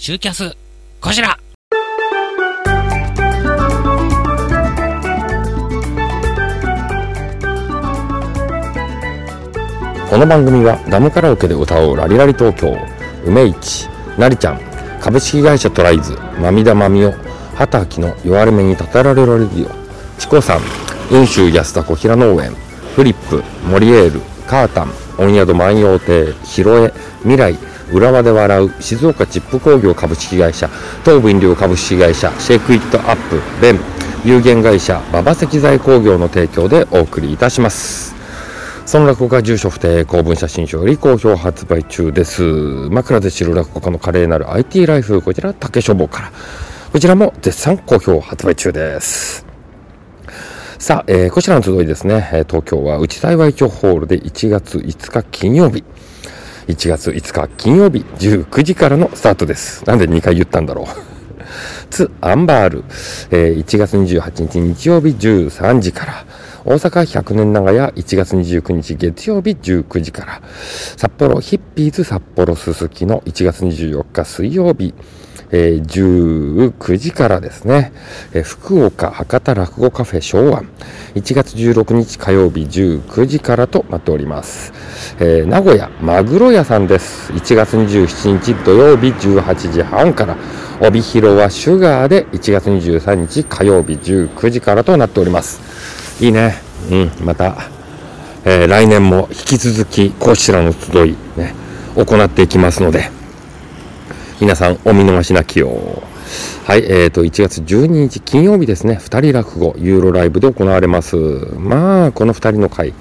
シューキャス、こちら。この番組はダムカラオケで歌おうラリラリ東京。梅市なりちゃん。株式会社トライズま田まみお畑明の弱れ目に立てられるレディオ。チコさん雲州安田小平農園。フリップモリエールカータン。温宿万葉亭広江。未来浦和で笑う静岡チップ工業株式会社東武飲料株式会社シェイクイットアップベン有限会社馬場石材工業の提供でお送りいたします。その落語家住所不定公文写真書より好評発売中です。枕で知る落語家の華麗なる IT ライフこちら竹書房から。こちらも絶賛好評発売中です。さあ、えー、こちらの集いですね、東京は内幸町ホールで1月5日金曜日。1月5日金曜日19時からのスタートです。なんで2回言ったんだろう。ツ・アンバール、えー1月28日日曜日13時から。大阪100年長屋1月29日月曜日19時から。札幌ヒッピーズ札幌すすきの1月24日水曜日えー19時からですね、えー福岡博多落語カフェ昭和。1月16日火曜日19時からとなっております、えー名古屋マグロ屋さんです。1月27日土曜日18時半から。帯広はシュガーで1月23日火曜日19時からとなっております。いいねうんまたえー来年も引き続きこちらの集いね行っていきますので皆さんお見逃しなきようはい、えーと、1月12日金曜日ですね、2人落語、ユーロライブで行われます。まあ、この2人の会、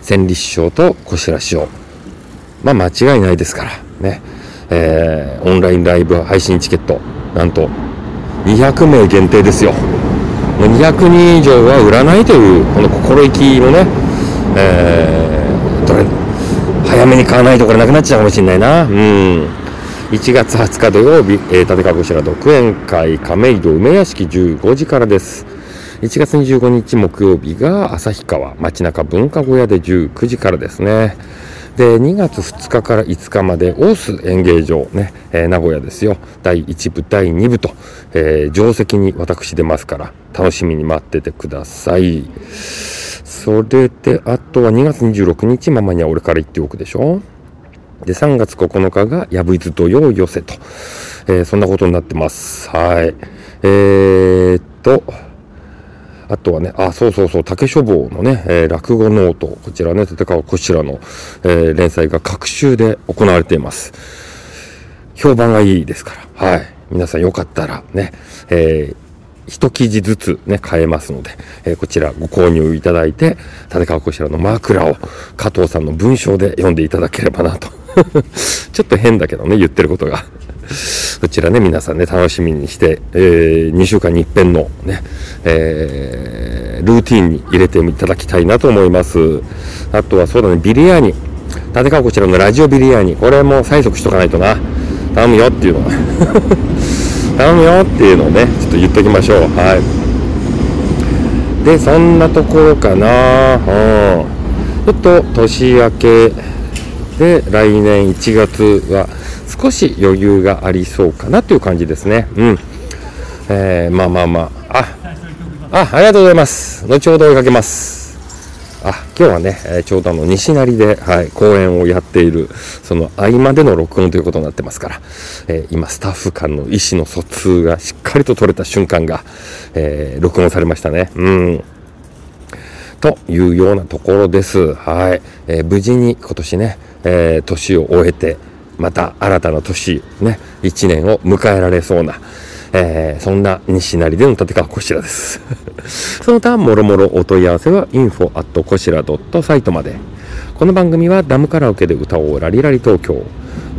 千里師匠と小白師匠。まあ、間違いないですから、ね。えーオンラインライブ配信チケット、なんと、200名限定ですよ。200人以上は売らないという、この心意気のね、えーどれ、早めに買わないとこれなくなっちゃうかもしれないな。うん。1月20日土曜日、えー、立川こちら独演会亀戸梅屋敷15時からです。1月25日木曜日が旭川街中文化小屋で19時からですね。で、2月2日から5日まで大須演芸場ね、えー名古屋ですよ。第1部、第2部と、えー定石に私出ますから、楽しみに待っててください。それで、あとは2月26日、ママには俺から言っておくでしょで、3月9日が、やぶいず土曜寄せと、えーそんなことになってます。はい。えー、っと、あとはね、あ、そうそうそう、竹書房のね、えー落語ノート、こちらね、立川こちらの、えー連載が各週で行われています。評判がいいですから、はい。皆さんよかったらね、えー一記事ずつね、買えますので、えーこちらご購入いただいて、立川こちらの枕を加藤さんの文章で読んでいただければなと。ちょっと変だけどね、言ってることが。こちらね、皆さんね、楽しみにして、えー2週間に一遍のね、えールーティーンに入れていただきたいなと思います。あとはそうだね、ビリヤーニ。立川こちらのラジオビリヤーニ。これも催促しとかないとな。頼むよっていうの。頼むよっていうのをね、ちょっと言っときましょう。はい。で、そんなところかな。うん。ちょっと年明けで、来年1月は少し余裕がありそうかなという感じですね。うん。えー、まあまあまあ。あ、あ、ありがとうございます。後ほど追いかけます。あ、今日はね、えーちょうどあの、西成で、はい、公演をやっている、その合間での録音ということになってますから、えー今、スタッフ間の意思の疎通がしっかりと取れた瞬間が、えー録音されましたね。うん。というようなところです。はい。え無事に今年ね、えー年を終えて、また新たな年、ね、一年を迎えられそうな、えーそんな西成での立川こちらです。その他、もろもろお問い合わせは info at こしら .site まで。この番組はダムカラオケで歌おうラリラリ東京、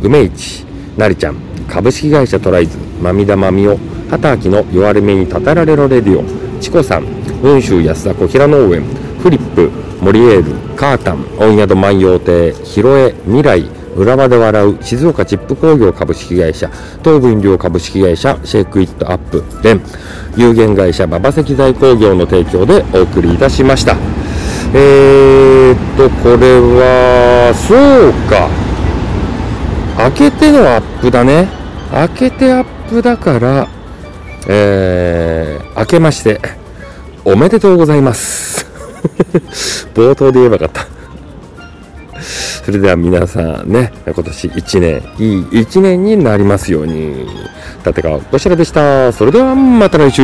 梅市、なりちゃん、株式会社トライズ、まみだまみお、畑明の弱れ目にたたられろレディオ、チコさん、雲州安田小平農園、フリップ、モリエール、カータン、温宿万葉亭、広江、未来、浦和で笑う静岡チップ工業株式会社東武飲料株式会社シェイクイットアップレン有限会社馬場石材工業の提供でお送りいたしましたえー、っとこれはそうか開けてのアップだね明けてアップだから、えー、明けまして、おめでとうございます。冒頭で言えばよかった。それでは皆さんね、今年1年、いい1年になりますように。立川こしらでした。それではまた来週。